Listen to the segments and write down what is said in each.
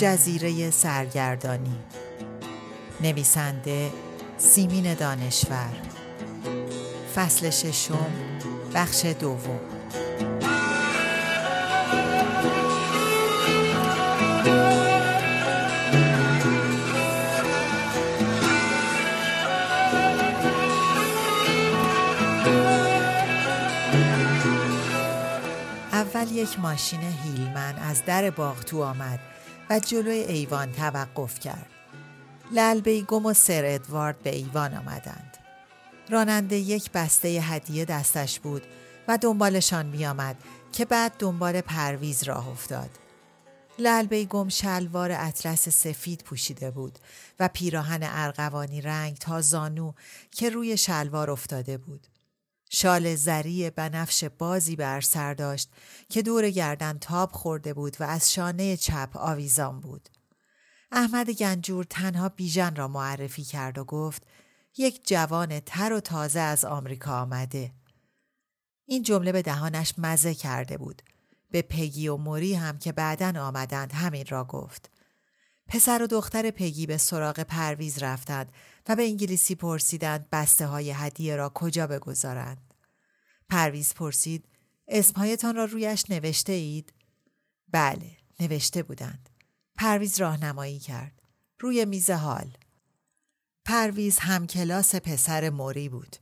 جزیره سرگردانی. نویسنده سیمین دانشور. فصل ششم بخش دوم. اول یک ماشین هیلمن از در باغ تو آمد. و جلوی ایوان توقف کرد. لل بیگم و سر ادوارد به ایوان آمدند. راننده یک بسته هدیه دستش بود و دنبالشان می آمد که بعد دنبال پرویز راه افتاد. لل بیگم شلوار اطلس سفید پوشیده بود و پیراهن ارغوانی رنگ تا زانو که روی شلوار افتاده بود. شال زری بنفش بازی بر سر داشت که دور گردن تاب خورده بود و از شانه چپ آویزان بود. احمد گنجور تنها بیژن را معرفی کرد و گفت یک جوان تر و تازه از آمریکا آمده. این جمله به دهانش مزه کرده بود. به پگی و موری هم که بعدا آمدند همین را گفت. پسر و دختر پگی به سراغ پرویز رفتند و به انگلیسی پرسیدند بسته های هدیه را کجا بگذارند. پرویز پرسید اسمهایتان را رویش نوشته اید؟ بله نوشته بودند. پرویز راهنمایی کرد. روی میز هال. پرویز هم کلاس پسر موری بود.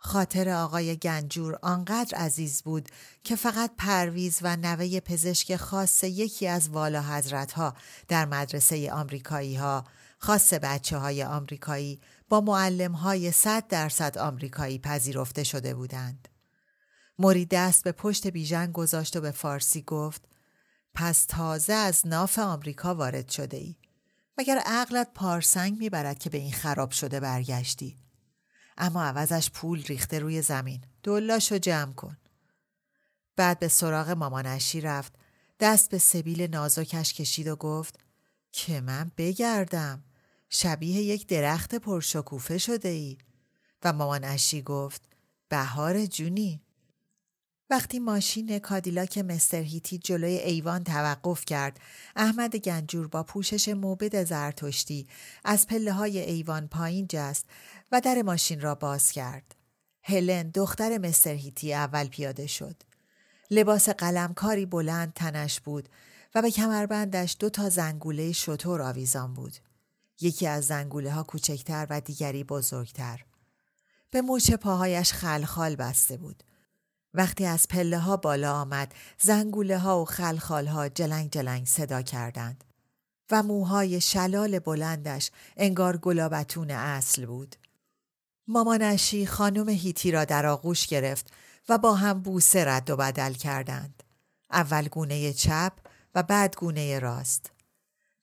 خاطر آقای گنجور آنقدر عزیز بود که فقط پرویز و نوه پزشک خاص یکی از والا حضرت ها در مدرسه آمریکایی ها خاص بچه های آمریکایی با معلم های صد درصد آمریکایی پذیرفته شده بودند. موری دست به پشت بیژن گذاشت و به فارسی گفت پس تازه از ناف آمریکا وارد شده ای. مگر عقلت پارسنگ می‌برد که به این خراب شده برگشتی. اما عوضش پول ریخته روی زمین. دلاشو جمع کن. بعد به سراغ مامانشی رفت. دست به سبیل نازکش کشید و گفت که من بگردم. شبیه یک درخت پرشکوفه شده ای. و مامان اشی گفت بهار جونی. وقتی ماشین کادیلاک مستر هیتی جلوی ایوان توقف کرد احمد گنجور با پوشش موبد زرتشتی از پله های ایوان پایین جست و در ماشین را باز کرد. هلن دختر مستر هیتی اول پیاده شد. لباس قلمکاری بلند تنش بود و به کمربندش دو تا زنگوله شطور آویزان بود. یکی از زنگوله ها کوچکتر و دیگری بزرگتر به موچه پاهایش خلخال بسته بود وقتی از پله ها بالا آمد زنگوله ها و خلخال ها جلنگ جلنگ صدا کردند و موهای شلال بلندش انگار گلابتون اصل بود. مامانشی خانم هیتی را در آغوش گرفت و با هم بوسه رد و بدل کردند. اول گونه چپ و بعد گونه راست.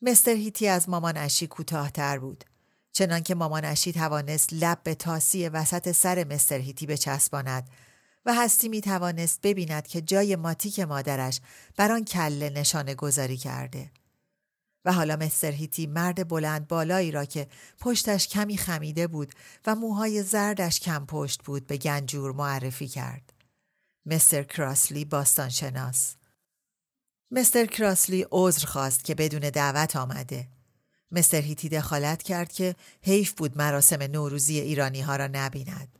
مستر هیتی از مامان اشی کوتاهتر بود. چنانکه مامان اشی توانست لب به تاسی وسط سر مستر هیتی بچسباند و هستی می توانست ببیند که جای ماتیک مادرش بر آن کله نشانه گذاری کرده. و حالا مستر هیتی مرد بلند بالایی را که پشتش کمی خمیده بود و موهای زردش کم پشت بود به گنجور معرفی کرد. مستر کراسلی باستان شناس. مستر کراسلی عذر خواست که بدون دعوت آمده. مستر هیتی دخالت کرد که حیف بود مراسم نوروزی ایرانی ها را نبیند.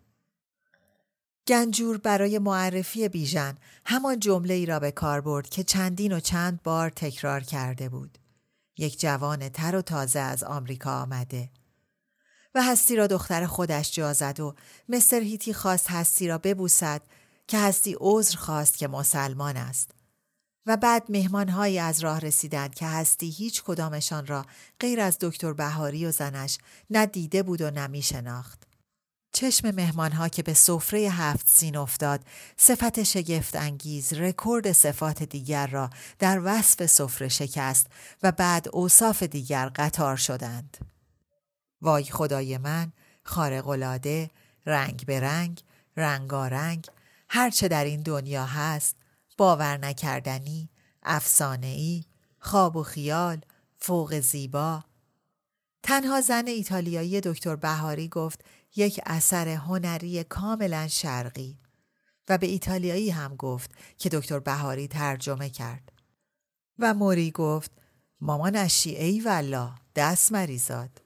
گنجور برای معرفی بیژن همان جمله ای را به کار برد که چندین و چند بار تکرار کرده بود. یک جوان تر و تازه از آمریکا آمده. و هستی را دختر خودش جا زد و مستر هیتی خواست هستی را ببوسد که هستی عذر خواست که مسلمان است. و بعد مهمانهایی از راه رسیدند که هستی هیچ کدامشان را غیر از دکتر بهاری و زنش نه دیده بود و نه شناخت. چشم مهمانها که به سفره هفت سین افتاد صفت شگفت انگیز رکورد صفات دیگر را در وصف سفره شکست و بعد اوصاف دیگر قطار شدند. وای خدای من خارقلاده رنگ به رنگ رنگارنگ هرچه در این دنیا هست باور نکردنی افسانه ای خواب و خیال فوق زیبا. تنها زن ایتالیایی دکتر بهاری گفت یک اثر هنری کاملا شرقی و به ایتالیایی هم گفت که دکتر بهاری ترجمه کرد. و موری گفت مامانشی ای والا دست مریزاد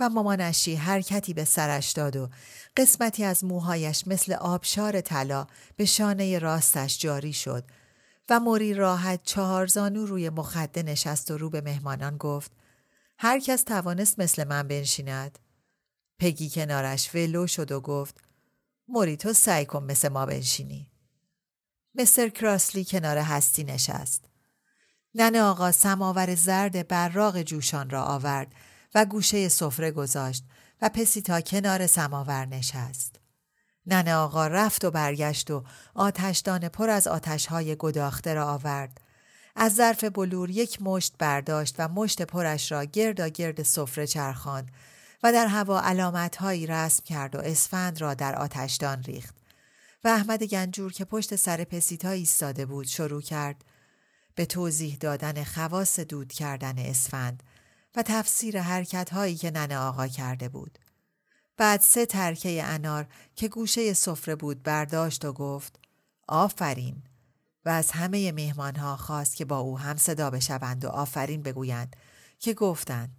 و مامانشی حرکتی به سرش داد و قسمتی از موهایش مثل آبشار طلا به شانه راستش جاری شد و موری راحت چهار زانو روی مخده نشست و رو به مهمانان گفت هر کس توانست مثل من بنشیند. پگی کنارش ولو شد و گفت موری تو سعی کن مثل ما بنشینی. مستر کراسلی کنار هستی نشست. نن آقا سماور زرد براغ جوشان را آورد و گوشه سفره گذاشت و پسیتا کنار سماور نشست. نن آقا رفت و برگشت و آتشدان پر از آتشهای گداخته را آورد. از ظرف بلور یک مشت برداشت و مشت پرش را گردا گرد سفره چرخاند و در هوا علامتهایی رسم کرد و اسفند را در آتشدان ریخت. و احمد گنجور که پشت سر پسیتا ایستاده بود شروع کرد به توضیح دادن خواص دود کردن اسفند و تفسیر حرکت هایی که ننه آقا کرده بود. بعد سه ترکه انار که گوشه سفره بود برداشت و گفت آفرین و از همه مهمان ها خواست که با او هم صدا بشوند و آفرین بگویند که گفتند.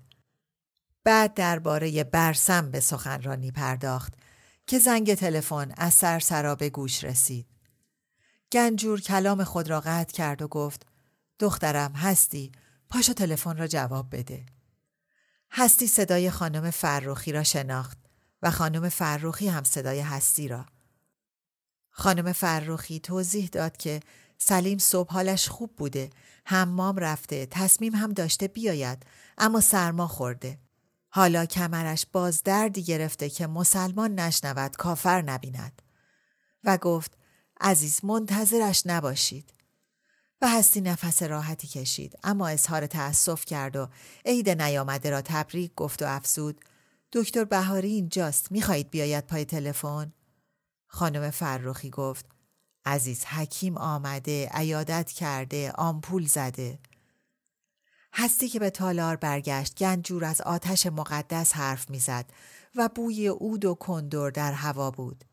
بعد درباره برسم به سخنرانی پرداخت که زنگ تلفن از سرسرا به گوش رسید. گنجور کلام خود را قطع کرد و گفت دخترم هستی پاشو تلفن را جواب بده. هستی صدای خانم فرخی را شناخت و خانم فرخی هم صدای هستی را. خانم فرخی توضیح داد که سلیم صبح حالش خوب بوده، حمام رفته، تصمیم هم داشته بیاید، اما سرما خورده. حالا کمرش باز دردی گرفته که مسلمان نشنود کافر نبیند. و گفت عزیز منتظرش نباشید. و هستی نفس راحتی کشید. اما اظهار تأسف کرد و عید نیامده را تبریک گفت و افزود. دکتر بهاری اینجاست. می‌خواهید بیاید پای تلفن؟ خانم فرخی گفت. عزیز حکیم آمده عیادت کرده آمپول زده. هستی که به تالار برگشت گنجور از آتش مقدس حرف می‌زد و بوی اود و کندور در هوا بود.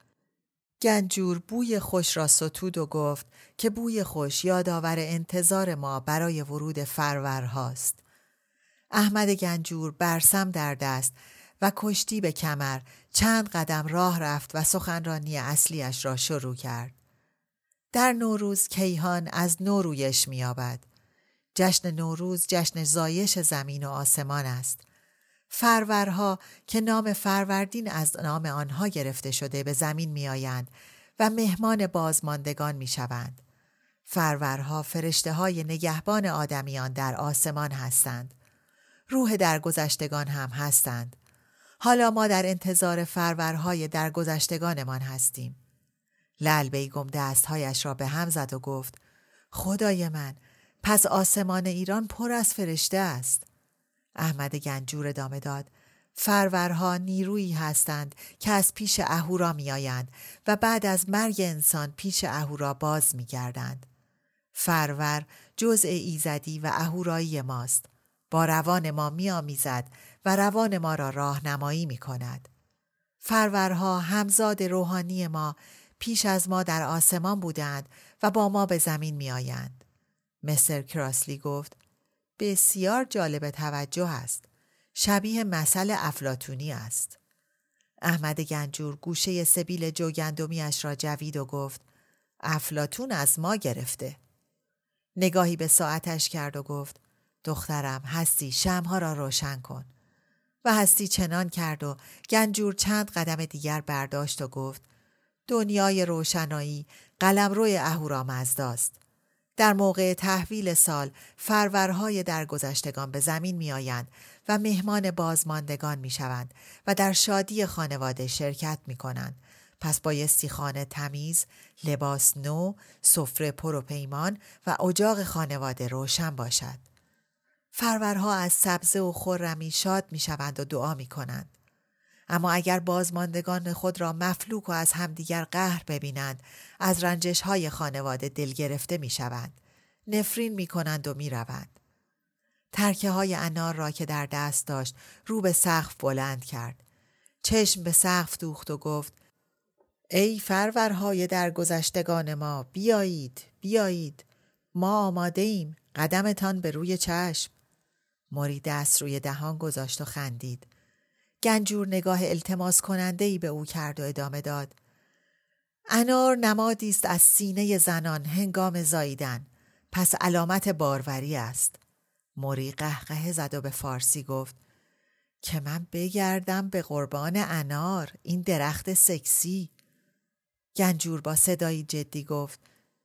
گنجور بوی خوش را ستود و گفت که بوی خوش یادآور انتظار ما برای ورود فرورهاست. احمد گنجور برسم در دست و کشتی به کمر چند قدم راه رفت و سخنرانی اصلیش را شروع کرد. در نوروز کیهان از نورویش میابد. جشن نوروز جشن زایش زمین و آسمان است. فرورها که نام فروردین از نام آنها گرفته شده به زمین میآیند و مهمان بازماندگان می‌شوند. فرورها فرشته های نگهبان آدمیان در آسمان هستند. روح درگذشتگان هم هستند. حالا ما در انتظار فرورهای درگذشتگانمان هستیم. لل بیگم دستهایش را به هم زد و گفت خدای من پس آسمان ایران پر از فرشته است. احمد گنجور ادامه داد فرورها نیرویی هستند که از پیش اهورا میآیند و بعد از مرگ انسان پیش اهورا باز میگردند فرور جزء ایزدی و اهورایی ماست با روان ما میآمیزد و روان ما را راهنمایی می کند. فرورها همزاد روحانی ما پیش از ما در آسمان بودند و با ما به زمین می آیند. مستر کراسلی گفت بسیار جالب توجه است. شبیه مسئله افلاتونی است. احمد گنجور گوشه سبیل جوگندمیش را جوید و گفت افلاتون از ما گرفته. نگاهی به ساعتش کرد و گفت دخترم هستی شمها را روشن کن. و هستی چنان کرد و گنجور چند قدم دیگر برداشت و گفت دنیای روشنایی قلم روی اهورامزداست. در موقع تحویل سال فرورهای درگذشتگان به زمین می آیند و مهمان بازماندگان می شوند و در شادی خانواده شرکت می کنند. پس بایستی خانه تمیز، لباس نو، سفره پر و پیمان و اجاق خانواده روشن باشد. فرورها از سبزه و خرمی شاد می شوند و دعا می کنند. اما اگر بازماندگان خود را مفلوک و از همدیگر قهر ببینند از رنجش های خانواده دل گرفته می شوند. نفرین می کنند و می روند. ترکه های انار را که در دست داشت رو به سقف بلند کرد. چشم به سقف دوخت و گفت ای فرورهای درگذشتگان ما بیایید بیایید ما آماده ایم قدمتان به روی چشم موری دست روی دهان گذاشت و خندید گنجور نگاه التماس کننده ای به او کرد و ادامه داد. انار نمادی است از سینه زنان هنگام زاییدن. پس علامت باروری است. موری قهقه زد و به فارسی گفت که من بگردم به قربان انار این درخت سکسی. گنجور با صدایی جدی گفت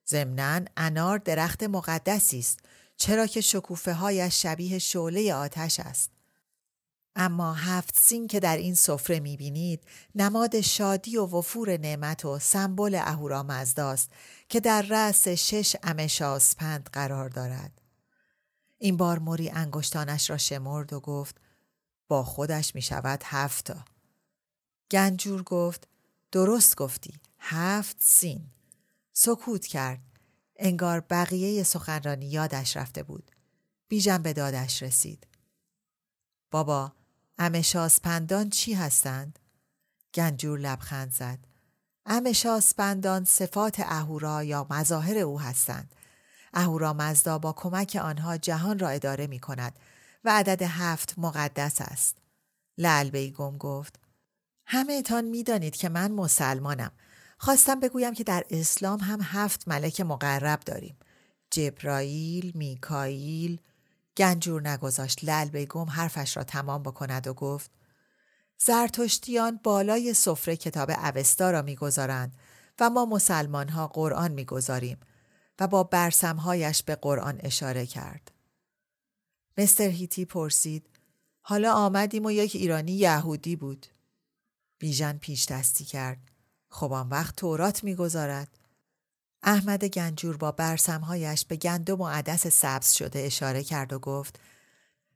ضمنا انار درخت مقدسی است چرا که شکوفه هایش شبیه شعله آتش است. اما هفت سین که در این سفره می‌بینید نماد شادی و وفور نعمت و سمبل اهورامزداست که در رأس شش امشاسپند قرار دارد. این بار موری انگشتانش را شمرد و گفت با خودش می شود هفتا. گنجور گفت درست گفتی هفت سین. سکوت کرد. انگار بقیه سخنرانی یادش رفته بود. بیژن به دادش رسید. بابا امشاسپندان چی هستند؟ گنجور لبخند زد. امشاسپندان صفات اهورا یا مظاهر او هستند. اهورا مزدا با کمک آنها جهان را اداره می کند و عدد هفت مقدس است. لعل بیگم گفت همه تان می دانید که من مسلمانم. خواستم بگویم که در اسلام هم هفت ملک مقرب داریم. جبرائیل، میکائیل، گنجور نگذاشت لل بیگم حرفش را تمام بکند و گفت زرتشتیان بالای سفره کتاب اوستا را می‌گذارند و ما مسلمان ها قرآن می‌گذاریم و با برسمهایش به قرآن اشاره کرد. مستر هیتی پرسید حالا آمدیم و یک ایرانی یهودی بود. بیژن پیش دستی کرد. خب آن وقت تورات می‌گذارد احمد گنجور با برسمهایش به گندم و عدس سبز شده اشاره کرد و گفت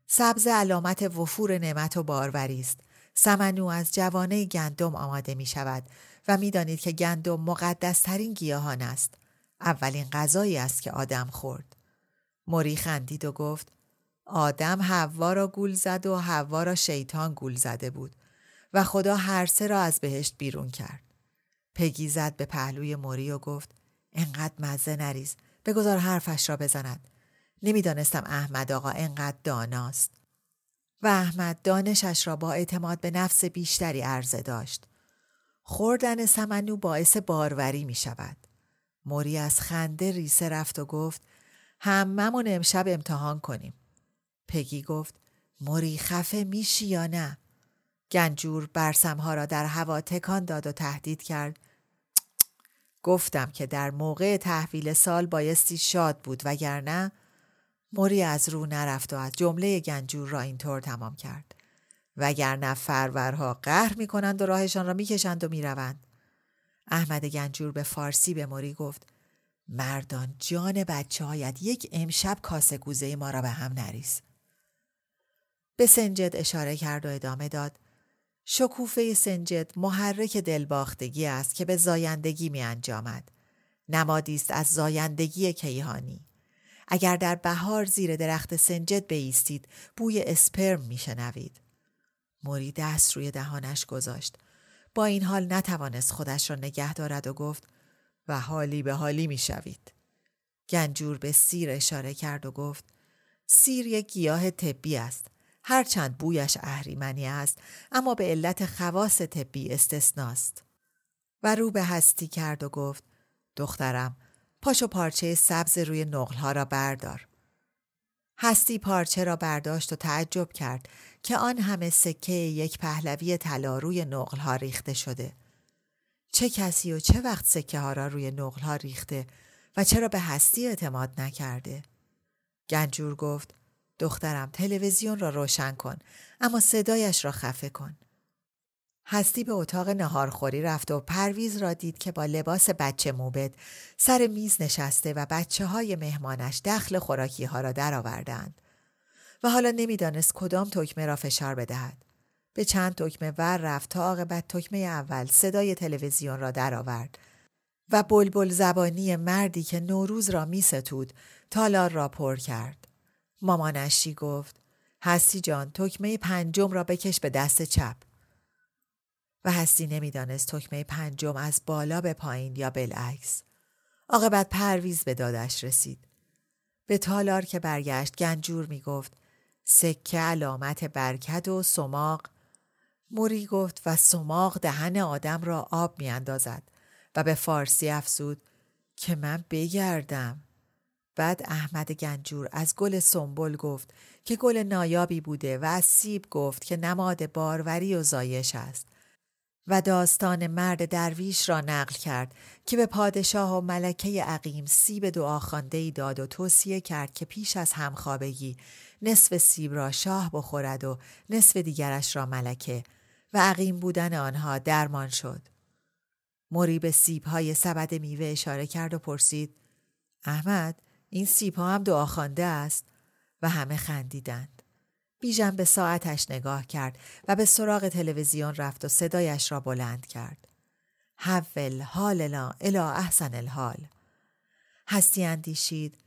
سبز علامت وفور نعمت و باروری است. سمنو از جوانه گندم آماده می شود و می‌دانید که گندم مقدس ترین گیاهان است. اولین غذایی است که آدم خورد. موری خندید و گفت آدم حوا را گول زد و حوا را شیطان گول زده بود و خدا هر سه را از بهشت بیرون کرد. پگی زد به پهلوی موری و گفت انقدر مزه نریز. بگذار حرفش را بزند. نمی‌دانستم احمد آقا انقدر داناست. و احمد دانشش را با اعتماد به نفس بیشتری عرضه داشت. خوردن سمنو باعث باروری می شود موری از خنده ریسه رفت و گفت هممون امشب امتحان کنیم. پگی گفت موری خفه میشی یا نه؟ گنجور برسمها را در هوا تکان داد و تهدید کرد. گفتم که در موقع تحویل سال بایستی شاد بود وگرنه موری از رو نرفت و از جمله گنجور را اینطور تمام کرد. وگرنه فرورها قهر می کنند و راهشان را می‌کشند و می‌روند. احمد گنجور به فارسی به موری گفت مردان جان بچه هایت یک امشب کاسه گوزه ما را به هم نریز. به سنجد اشاره کرد و ادامه داد شکوفه سنجد محرک دلباختگی است که به زایندگی می انجامد. نمادی است از زایندگی کیهانی. اگر در بهار زیر درخت سنجد بیستید بوی اسپرم می شنوید. موری دست روی دهانش گذاشت. با این حال نتوانست خودش را نگه دارد و گفت و حالی به حالی می شوید. گنجور به سیر اشاره کرد و گفت سیر یک گیاه طبی است. هرچند بویش اهریمنی است اما به علت خواص طبی استثناست. و رو به هستی کرد و گفت دخترم پاشو پارچه سبز روی نقلها را بردار. هستی پارچه را برداشت و تعجب کرد که آن همه سکه یک پهلوی طلا روی نقلها ریخته شده. چه کسی و چه وقت سکه ها را روی نقلها ریخته و چرا به هستی اعتماد نکرده؟ گنجور گفت دخترم تلویزیون را روشن کن اما صدایش را خفه کن. هستی به اتاق نهارخوری رفت و پرویز را دید که با لباس بچه موبد سر میز نشسته و بچه های مهمانش دخل خوراکی ها را درآوردند و حالا نمی‌دانست کدام تکمه را فشار بدهد. به چند تکمه ور رفت تا عاقبت تکمه اول صدای تلویزیون را درآورد و بلبل زبانی مردی که نوروز را می ستود تالار را پر کرد. مامانشی گفت هستی جان تکمه پنجم را بکش به دست چپ. و هستی نمی‌دانست تکمه پنجم از بالا به پایین یا بالعکس. عاقبت پرویز به دادش رسید. به تالار که برگشت گنجور می گفت سکه علامت برکت و سماق موری گفت و سماق دهن آدم را آب می اندازد و به فارسی افزود که من بگردم. بعد احمد گنجور از گل سنبل گفت که گل نایابی بوده و از سیب گفت که نماد باروری و زایش است و داستان مرد درویش را نقل کرد که به پادشاه و ملکه عقیم سیب دعا ای داد و توصیه کرد که پیش از همخوابگی نصف سیب را شاه بخورد و نصف دیگرش را ملکه و عقیم بودن آنها درمان شد. موری به سیب های سبد میوه اشاره کرد و پرسید احمد این سیب ها هم دعا خوانده است و همه خندیدند. بیژن به ساعتش نگاه کرد و به سراغ تلویزیون رفت و صدایش را بلند کرد. حول حالنا الی احسن الحال. هستی اندیشید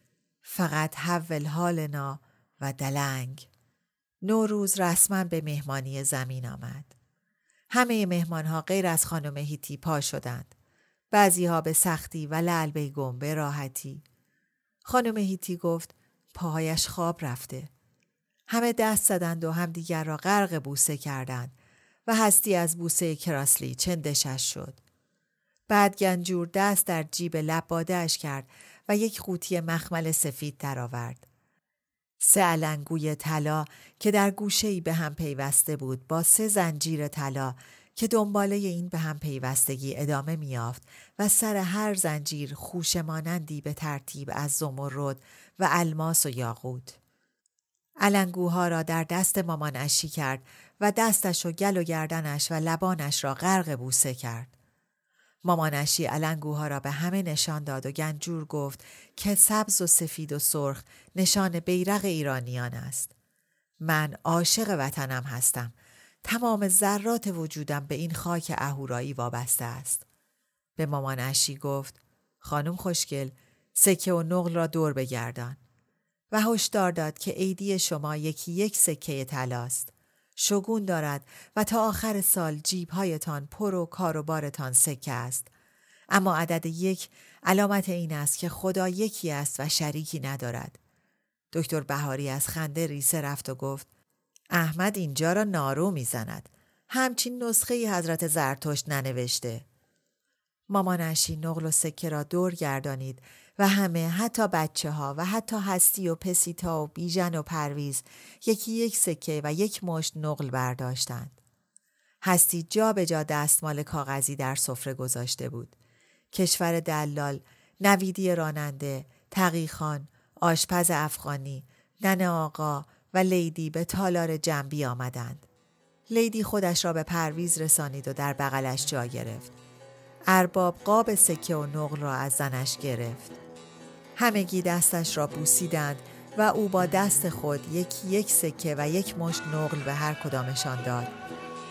فقط حول حالنا و دلنگ. نوروز رسما به مهمانی زمین آمد. همه مهمان ها غیر از خانم هیتی پا شدند. بعضی ها به سختی و لعل بیگم به راحتی. خانم هیتی گفت پاهایش خواب رفته. همه دست زدند و همدیگر را غرق بوسه کردند و هستی از بوسه کراسلی چندشش شد. بعد گنجور دست در جیب لبادهش کرد و یک قوطی مخمل سفید درآورد. سه علنگوی طلا که در گوشه‌ای به هم پیوسته بود با سه زنجیر طلا که دنباله این به هم پیوستگی ادامه میافت و سر هر زنجیر خوش مانندی به ترتیب از زمرد و الماس و یاقوت. علنگوها را در دست مامان اشی کرد و دستش و گل و گردنش و لبانش را غرق بوسه کرد. مامانشی علنگوها را به همه نشان داد و گنجور گفت که سبز و سفید و سرخ نشان بیرق ایرانیان است. من عاشق وطنم هستم. تمام ذرات وجودم به این خاک اهورایی وابسته است. به مامانشی گفت خانم خوشگل سکه و نقل را دور بگردان. و هشدار داد که عیدی شما یکی یک سکه طلاست. شگون دارد و تا آخر سال جیبهایتان پر و کاروبارتان سکه است. اما عدد یک علامت این است که خدا یکی است و شریکی ندارد. دکتر بهاری از خنده ریسه رفت و گفت احمد اینجا را نارو می‌زند. همچین نسخه حضرت زرتشت ننوشته. مامانشی نقل و سکه را دور گردانید و همه حتی بچه ها و حتی هستی و پسیتا و بیژن و پرویز یکی یک سکه و یک مشت نقل برداشتند. هستی جا به جا دستمال کاغذی در سفره گذاشته بود. کشور دلال، نویدی راننده، تقیخان، آشپز افغانی، نن آقا و لیدی به تالار جنبی آمدند. لیدی خودش را به پرویز رسانید و در بغلش جا گرفت. ارباب قاب سکه و نقل را از زنش گرفت. همگی دستش را بوسیدند و او با دست خود یکی یک سکه و یک مشت نقل به هر کدامشان داد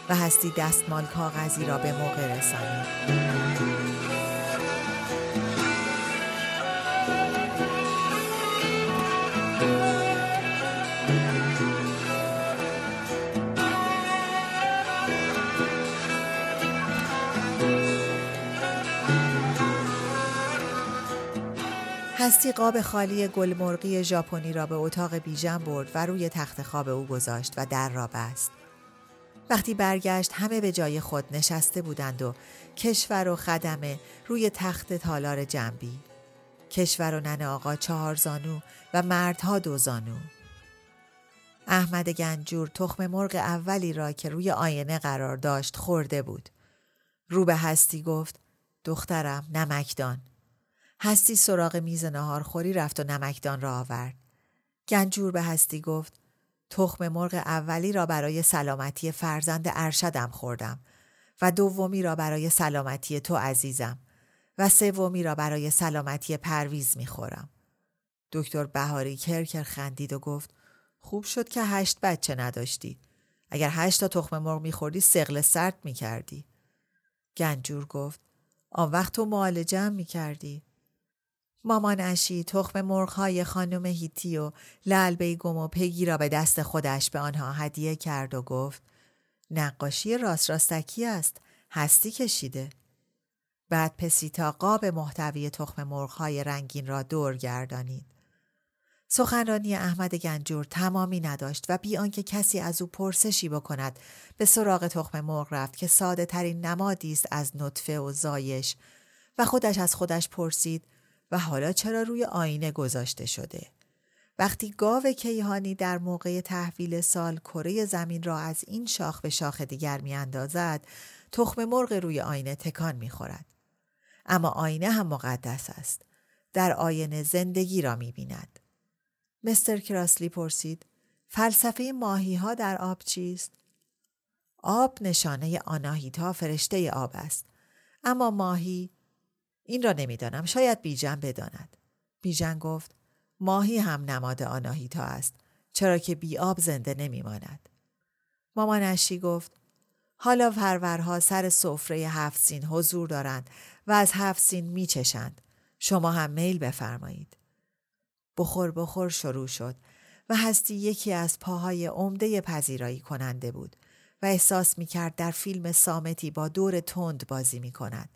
و هستی دستمال کاغذی را به موقع رسانید. هستی قاب خالی گلمرغی ژاپنی را به اتاق بیژن برد و روی تخت خواب او گذاشت و در را بست. وقتی برگشت همه به جای خود نشسته بودند و کشور و خدمه روی تخت تالار جنبی. کشور و نن آقا چهار زانو و مردها دو زانو. احمد گنجور تخم مرغ اولی را که روی آینه قرار داشت خورده بود. رو به هستی گفت دخترم نمکدان هستی سراغ میز ناهارخوری رفت و نمکدان را آورد. گنجور به هستی گفت تخم مرغ اولی را برای سلامتی فرزند ارشدم خوردم و دومی را برای سلامتی تو عزیزم و سومی را برای سلامتی پرویز می‌خورم. دکتر بهاری کرکر خندید و گفت خوب شد که هشت بچه نداشتی. اگر هشت تا تخم مرغ میخوردی سقل سرد می‌کردی. گنجور گفت آن وقت تو معالجه هم می‌کردی. مامان اشی تخم مرغهای خانم هیتی و لل بیگم و پگی را به دست خودش به آنها هدیه کرد و گفت نقاشی راست راستکی است هستی کشیده. بعد پسیتا قاب محتوی تخم مرغهای رنگین را دور گردانید. سخنرانی احمد گنجور تمامی نداشت و بی آنکه کسی از او پرسشی بکند به سراغ تخم مرغ رفت که ساده ترین نمادی است از نطفه و زایش و خودش از خودش پرسید و حالا چرا روی آینه گذاشته شده وقتی گاو کیهانی در موقع تحویل سال کره زمین را از این شاخ به شاخ دیگر می اندازد تخم مرغ روی آینه تکان می خورد. اما آینه هم مقدس است. در آینه زندگی را می بیند. مستر کراسلی پرسید فلسفه ماهی ها در آب چیست؟ آب نشانه آناهیتا فرشته آب است. اما ماهی این را نمی‌دانم شاید بیژن بداند. بیژن گفت ماهی هم نماد آناهیتا است چرا که بی آب زنده نمیماند. مامان اشی گفت حالا پرورها سر سفره هفت سین حضور دارند و از هفت سین میچشند. شما هم میل بفرمایید. بخور بخور شروع شد و هستی یکی از پاهای عمده پذیرایی کننده بود و احساس می کرد در فیلم سامتی با دور تند بازی می کند.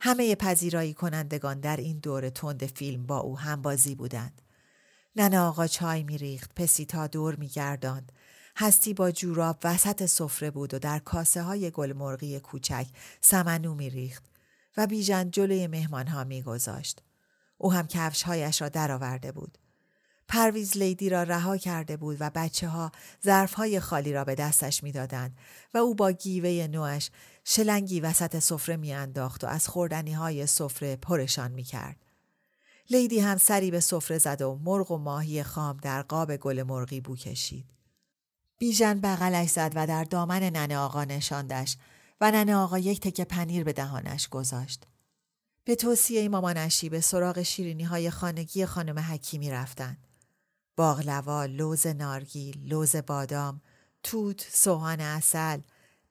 همه پذیرایی کنندگان در این دور تند فیلم با او هم بازی بودند. ننه آقا چای می ریخت، پسیتا دور می گرداند. هستی با جوراب وسط سفره بود و در کاسه های گلمرغی کوچک سمنو می ریخت و بیژن جلوی مهمان ها می گذاشت. او هم کفشهایش را درآورده بود. پرویز لیدی را رها کرده بود و بچه ها ظرف های خالی را به دستش می‌دادند و او با گیوه نوش شلنگی وسط سفره میانداخت و از خوردنی های سفره پرشان می کرد. لیدی هم سری به سفره زد و مرغ و ماهی خام در قاب گل مرغی بو کشید. بیژن بغلش زد و در دامن ننه آقا نشاندش و ننه آقا یک تکه پنیر به دهانش گذاشت. به توصیه مامانشی به سراغ شیرینی های خانگی خانم حکیمی رفتند. باغلوا، لوز نارگیل، لوز بادام، توت، سوهان اصل،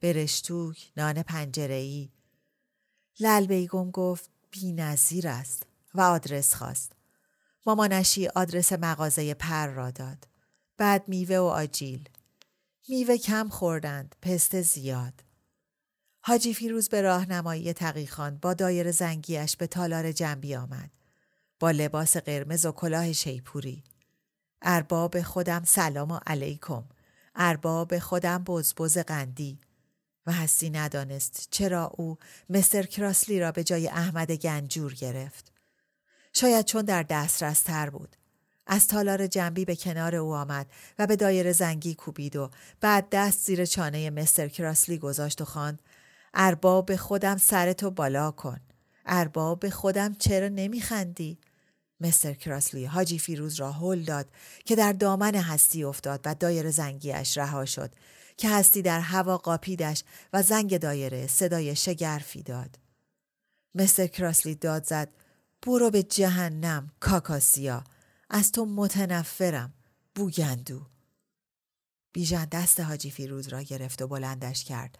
برشتوک، نان پنجره‌ای. لل بیگم گفت بی نظیر است و آدرس خواست. مامانشی آدرس مغازه پر را داد. بعد میوه و آجیل. میوه کم خوردند، پست زیاد. حاجی فیروز به راهنمایی تقیخان با دایر زنگیش به تالار جنبی آمد. با لباس قرمز و کلاه شیپوری. ارباب خودم سلام علیکم. ارباب خودم بزبز قندی. و هستی ندانست چرا او مستر کراسلی را به جای احمد گنجور گرفت. شاید چون در دسترس تر بود. از تالار جنبی به کنار او آمد و به دایر زنگی کوبید و بعد دست زیر چانه مستر کراسلی گذاشت و خواند ارباب خودم سرتو بالا کن. ارباب خودم چرا نمیخندی؟ مستر کراسلی حاجی فیروز را هل داد که در دامن هستی افتاد و دایر زنگیش رها شد که هستی در هوا قاپیدش و زنگ دایره صدای شگرفی داد. مستر کراسلی داد زد برو به جهنم کاکاسیا از تو متنفرم بوگندو بیژن دست حاجی فیروز را گرفت و بلندش کرد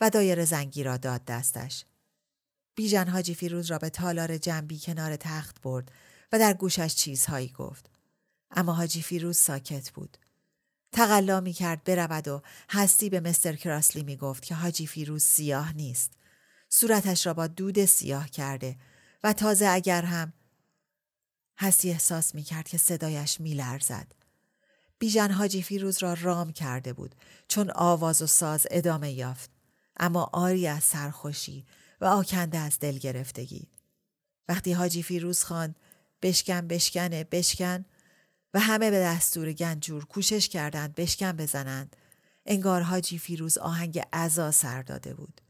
و دایر زنگی را داد دستش. بیژن حاجی فیروز را به تالار جنبی کنار تخت برد و در گوشش چیزهایی گفت. اما حاجی فیروز ساکت بود. تقلا می کرد برود و هستی به مستر کراسلی می گفت که حاجی فیروز سیاه نیست. صورتش را با دود سیاه کرده و تازه اگر هم هستی احساس می کرد که صدایش می لرزد. بیژن حاجی فیروز را رام کرده بود چون آواز و ساز ادامه یافت. اما آری از سرخوشی و آکنده از دل گرفتگی. وقتی حاجی فیروز خان بشکن بشکنه بشکن و همه به دستور گنجور کوشش کردند بشکن بزنند انگار حاجی فیروز آهنگ عزا سر داده بود.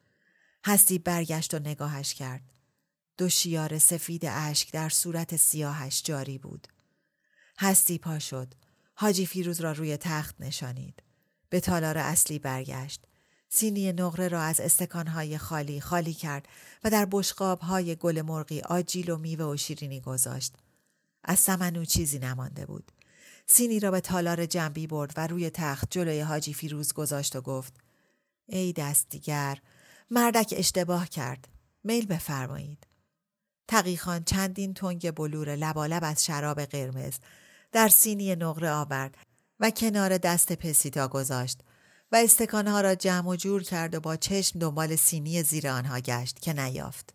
هستی برگشت و نگاهش کرد. دو شیار سفید اشک در صورت سیاهش جاری بود. هستی پا شد. حاجی فیروز را روی تخت نشانید. به تالار اصلی برگشت. سینی نقره را از استکانهای خالی خالی کرد و در بشقابهای گل مرغی آجیل و میوه و شیرینی گذاشت. از سمنو چیزی نمانده بود. سینی را به تالار جنبی برد و روی تخت جلوی حاجی فیروز گذاشت و گفت ای دست دیگر مردک اشتباه کرد میل بفرمایید تقیخان چندین تنگ بلور لبالب از شراب قرمز در سینی نقره آورد و کنار دست پسیتا گذاشت و استکانها را جمع و جور کرد و با چشم دنبال سینی زیر آنها گشت که نیافت.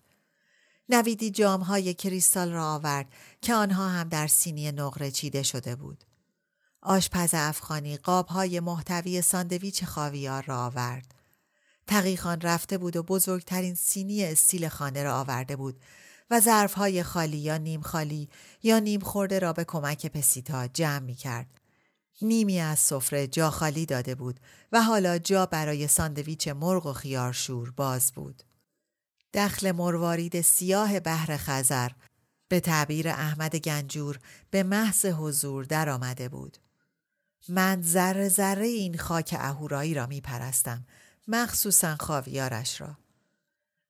نویدی جامهای کریستال را آورد که آنها هم در سینی نقره چیده شده بود. آشپز افغانی قابهای محتوی ساندویچ خاویار را آورد. تقیخان رفته بود و بزرگترین سینی استیل خانه را آورده بود و ظرفهای خالی یا نیم خالی یا نیم خورده را به کمک پسیتا جمع می کرد. نیمی از سفره جا خالی داده بود و حالا جا برای ساندویچ مرغ و خیارشور باز بود. دخل مروارید سیاه بحر خزر به تعبیر احمد گنجور به محض حضور در آمده بود. من ذره ذره این خاک اهورایی را می پرستم مخصوصا خاویارش را.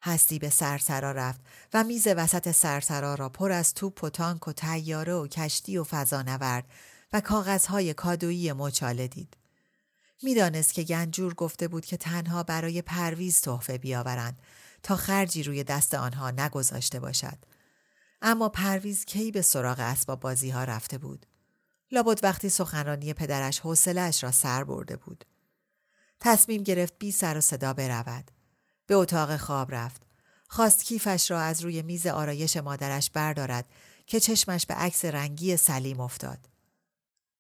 هستی به سرسرا رفت و میز وسط سرسرا را پر از توپ و تانک و تیاره و کشتی و فضانورد و کاغذهای کادویی مچاله دید. می‌دانست که گنجور گفته بود که تنها برای پرویز تحفه بیاورند تا خرجی روی دست آنها نگذاشته باشد. اما پرویز کی به سراغ اسباب بازی ها رفته بود. لابد وقتی سخنرانی پدرش حوصلهاش را سر برده بود. تصمیم گرفت بی سر و صدا برود. به اتاق خواب رفت. خواست کیفش را از روی میز آرایش مادرش بردارد که چشمش به عکس رنگی سلیم افتاد.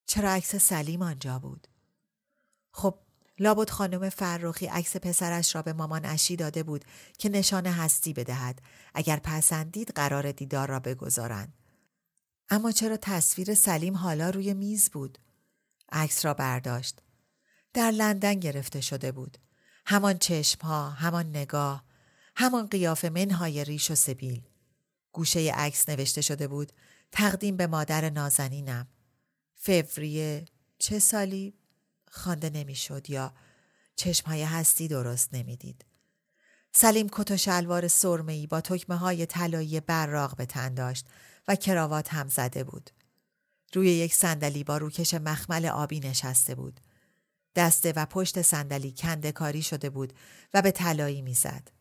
چرا عکس سلیم آنجا بود؟ خب لابد خانم فرخی عکس پسرش را به مامان اشی داده بود که نشان هستی بدهد اگر پسندید قرار دیدار را بگذارند. اما چرا تصویر سلیم حالا روی میز بود؟ عکس را برداشت. در لندن گرفته شده بود. همان چشم ها، همان نگاه، همان قیاف منهای ریش و سبیل. گوشه عکس نوشته شده بود تقدیم به مادر نازنینم. فوریه چه سالی خوانده نمی‌شد یا چشمهای هستی درست نمی‌دید. سلیم کت و شلوار سرمه‌ای با تکمه های طلایی براق به تن داشت و کراوات هم زده بود. روی یک صندلی با روکش مخمل آبی نشسته بود. دسته و پشت صندلی کنده کاری شده بود و به طلایی می‌زد.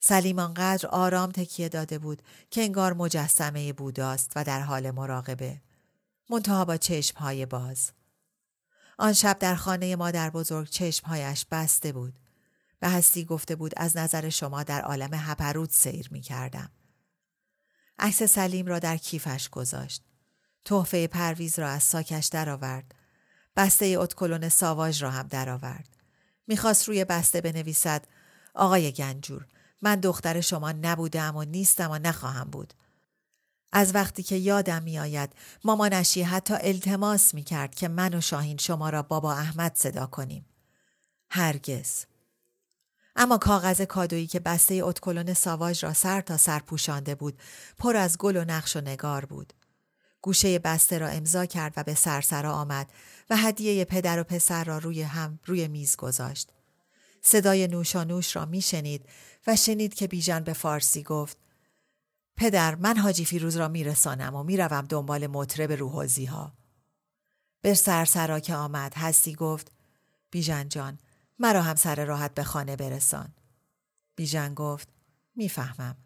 سلیم آنقدر آرام تکیه داده بود که انگار مجسمه بوداست و در حال مراقبه. منتها با چشمهای باز. آن شب در خانه مادر بزرگ چشمهایش بسته بود. به هستی گفته بود از نظر شما در عالم هپرود سیر می کردم. عکس سلیم را در کیفش گذاشت. تحفه پرویز را از ساکش درآورد. بسته اتکلون ساواژ را هم درآورد. می‌خواست روی بسته بنویسد آقای گنجور من دختر شما نبودم و نیستم و نخواهم بود. از وقتی که یادم میآید مامانشی حتی التماس می کرد که من و شاهین شما را بابا احمد صدا کنیم. هرگز. اما کاغذ کادویی که بسته اتکلون ساواژ را سر تا سر پوشانده بود پر از گل و نقش و نگار بود. گوشه بسته را امضا کرد و به سرسرا آمد و هدیه پدر و پسر را روی هم روی میز گذاشت. صدای نوشانوش را میشنید و شنید که بیژن به فارسی گفت پدر من حاجی فیروز را میرسانم و می‌روم دنبال مطرب روحوزی ها. به سرسرا که آمد هستی گفت بیژن جان مرا هم سر راحت به خانه برسان. بیژن گفت می‌فهمم.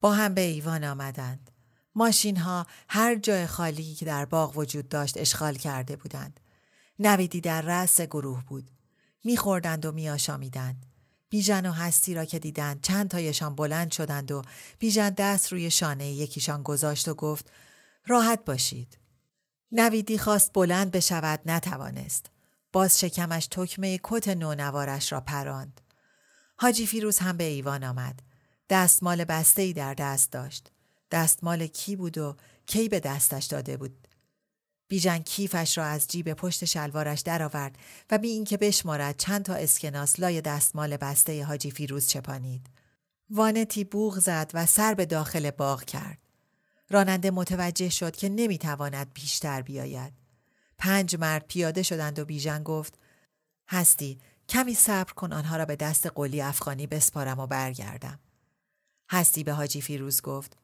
با هم به ایوان آمدند. ماشین ها هر جای خالی که در باغ وجود داشت اشغال کرده بودند. نویدی در رأس گروه بود. میخوردند و میآشامیدند. بیژن و هستی را که دیدند چند تایشان بلند شدند و بیژن دست روی شانه یکیشان گذاشت و گفت راحت باشید. نویدی خواست بلند بشود نتوانست. باز شکمش تکمه کت نونوارش را پراند. حاجی فیروز هم به ایوان آمد. دستمال بسته ای در دست داشت. دستمال کی بود و کی به دستش داده بود. بیژن کیفش را از جیب پشت شلوارش درآورد و بی اینکه بشمارد چند تا اسکناس لای دستمال بسته حاجی فیروز چپانید. وانتی بوغ زد و سر به داخل باغ کرد. راننده متوجه شد که نمی‌تواند بیشتر بیاید. پنج مرد پیاده شدند و بیژن گفت هستی کمی صبر کن آنها را به دست قلی افغانی بسپارم و برگردم. هستی به حاجی فیروز گفت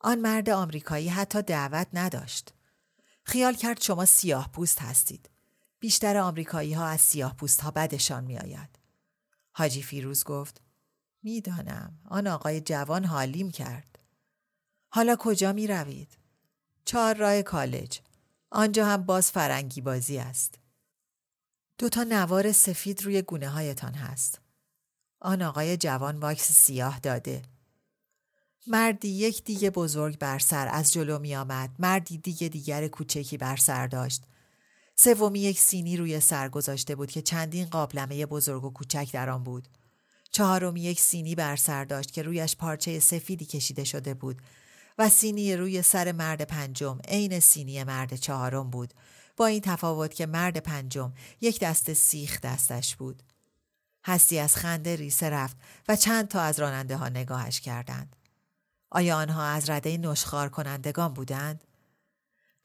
آن مرد آمریکایی حتی دعوت نداشت. خیال کرد شما سیاه پوست هستید. بیشتر آمریکایی ها از سیاه پوست ها بدشان می آید. حاجی فیروز گفت می‌دانم آن آقای جوان حالیم کرد. حالا کجا می روید؟ چهار راه کالج. آنجا هم باز فرنگی بازی است. دو تا نوار سفید روی گونه هایتان هست. آن آقای جوان واکس سیاه داده. مردی یک دیگه بزرگ بر سر از جلو می آمد. مردی دیگه دیگر کوچکی بر سر داشت. سومی یک سینی روی سر گذاشته بود که چندین قابلمه بزرگ و کوچک در آن بود. چهارمی یک سینی بر سر داشت که رویش پارچه سفیدی کشیده شده بود و سینی روی سر مرد پنجم عین سینی مرد چهارم بود با این تفاوت که مرد پنجم یک دست سیخ دستش بود. هستی از خنده ریسه رفت و چند تا از راننده ها نگاهش کردند. آیا آنها از رده نشخار کنندگان بودند؟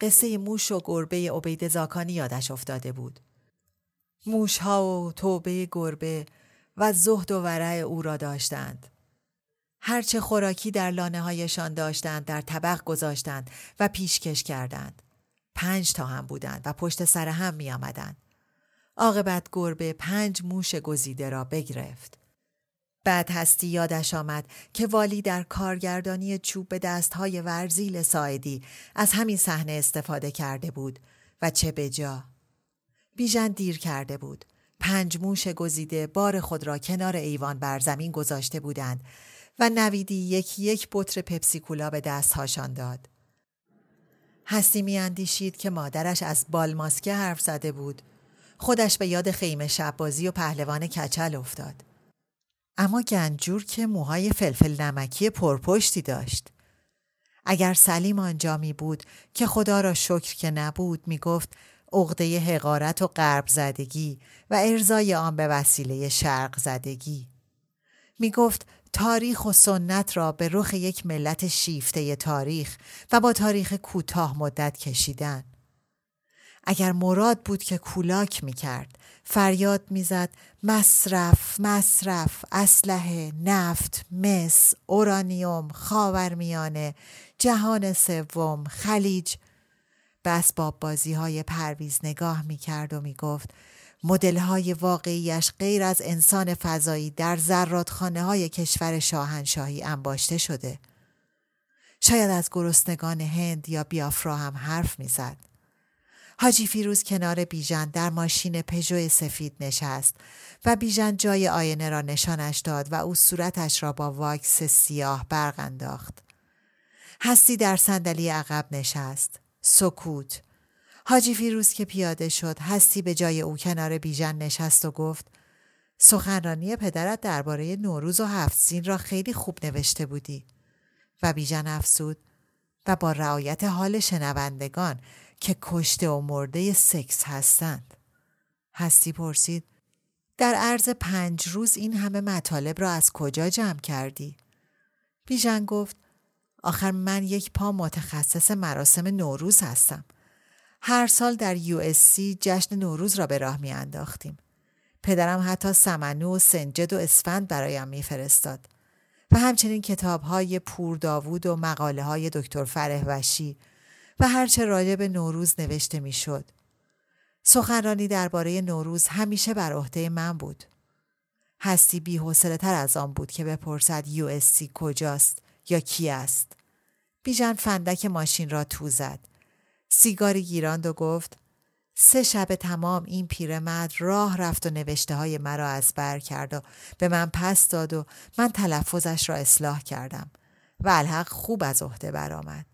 قصه موش و گربه عبید زاکانی یادش افتاده بود. موشها و توبه گربه و زهد و ورع او را داشتند. هرچه خوراکی در لانه هایشان داشتند در طبق گذاشتند و پیشکش کردند. پنج تا هم بودند و پشت سر هم می آمدند. عاقبت گربه پنج موش گزیده را بگرفت. بعد هستی یادش آمد که والی در کارگردانی چوب به دستهای ورزیل ساعدی از همین صحنه استفاده کرده بود و چه بجا. بیژن دیر کرده بود. پنج موش گزیده بار خود را کنار ایوان بر زمین گذاشته بودند و نویدی یکی یک بطر پپسیکولا به دستهاشان داد. هستی می اندیشید که مادرش از بالماسکه حرف زده بود. خودش به یاد خیمه شبازی و پهلوان کچل افتاد. اما گنجور که موهای فلفل نمکی پرپشتی داشت. اگر سلیم آنجا می بود که خدا را شکر که نبود می گفت عقده حقارت و غرب زدگی و ارزای آن به وسیله شرق زدگی. می گفت تاریخ و سنت را به رخ یک ملت شیفته تاریخ و با تاریخ کوتاه مدت کشیدن. اگر مراد بود که کولاک می کرد فریاد می‌زد مصرف مصرف اسلحه نفت مس اورانیوم خاورمیانه جهان سوم خلیج به اسباب بازی های پرویز نگاه می کرد و می گفت مدل های واقعیش غیر از انسان فضایی در زرادخانه های کشور شاهنشاهی انباشته شده. شاید از گرسنگان هند یا بیافرا هم حرف می‌زد. حاجی فیروز کنار بیژن در ماشین پژو سفید نشست و بیژن جای آینه را نشانش داد و او صورتش را با واکس سیاه برق انداخت. هستی در صندلی عقب نشست. سکوت. حاجی فیروز که پیاده شد هستی به جای او کنار بیژن نشست و گفت سخنرانی پدرت درباره نوروز و هفت سین را خیلی خوب نوشته بودی و بیژن افسود و با رعایت حال شنوندگان که کشته و مرده سکس هستند. هستی پرسید در عرض پنج روز این همه مطالب را از کجا جمع کردی؟ بیژن گفت آخر من یک پا متخصص مراسم نوروز هستم. هر سال در یو جشن نوروز را به راه می انداختیم. پدرم حتی سمنو و سنجد و اسفند برایم میفرستاد و همچنین کتاب های پور داوود و مقاله های دکتر فره وشی و هرچه راجع به نوروز نوشته می‌شد. سخنرانی درباره نوروز همیشه بر عهده من بود. هستی بی تر از آن بود که بپرسد یو کجاست یا کی است. بیژن فندک ماشین را تو زد. سیگاری گیراند و گفت سه شب تمام این پیرمرد راه رفت و نوشته های مرا از بر کرد و به من پس داد و من تلفظش را اصلاح کردم و الحق خوب از عهده برآمد.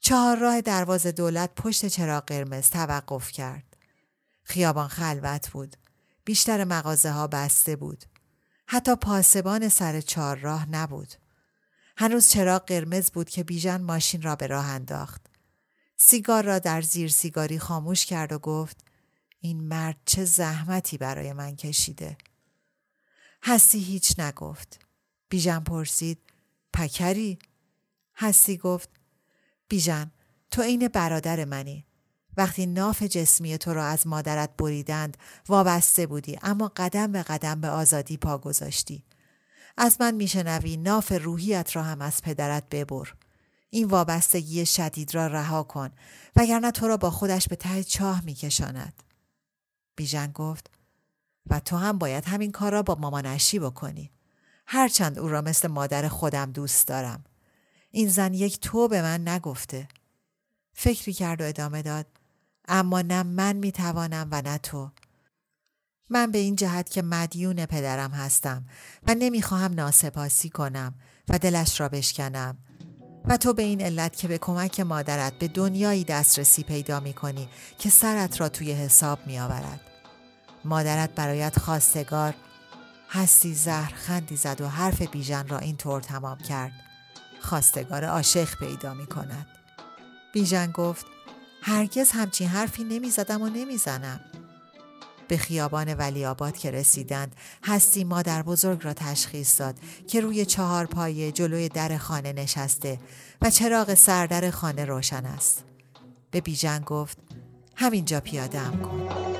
چهار راه دروازه دولت پشت چراغ قرمز توقف کرد. خیابان خلوت بود. بیشتر مغازه ها بسته بود. حتی پاسبان سر چهار راه نبود. هنوز چراغ قرمز بود که بیژن ماشین را به راه انداخت. سیگار را در زیر سیگاری خاموش کرد و گفت این مرد چه زحمتی برای من کشیده. هستی هیچ نگفت. بیژن پرسید پکری هستی گفت بیژن تو این برادر منی. وقتی ناف جسمی تو را از مادرت بریدند وابسته بودی اما قدم به قدم به آزادی پا گذاشتی. از من میشنوی ناف روحیت را هم از پدرت ببر. این وابستگی شدید را رها کن وگرنه تو را با خودش به ته چاه میکشاند. بیژن گفت و تو هم باید همین کار را با مامانشی بکنی؟ هرچند او را مثل مادر خودم دوست دارم. این زن یک تو به من نگفته فکری کرد و ادامه داد اما نه من می‌توانم و نه تو من به این جهت که مدیون پدرم هستم و نمی‌خواهم ناسپاسی کنم و دلش را بشکنم و تو به این علت که به کمک مادرت به دنیایی دسترسی پیدا می کنی که سرت را توی حساب می آورد. مادرت برایت خواستگار هستی زهر خندی زد و حرف بیژن را این طور تمام کرد. خواستگار عاشق پیدا می کند. بیژن گفت هرگز همچین حرفی نمی زدم و نمی زنم. به خیابان ولی آباد که رسیدند هستی مادر بزرگ را تشخیص داد که روی چهار پایه جلوی در خانه نشسته و چراغ سردر خانه روشن است. به بیژن گفت همینجا پیاده هم کن.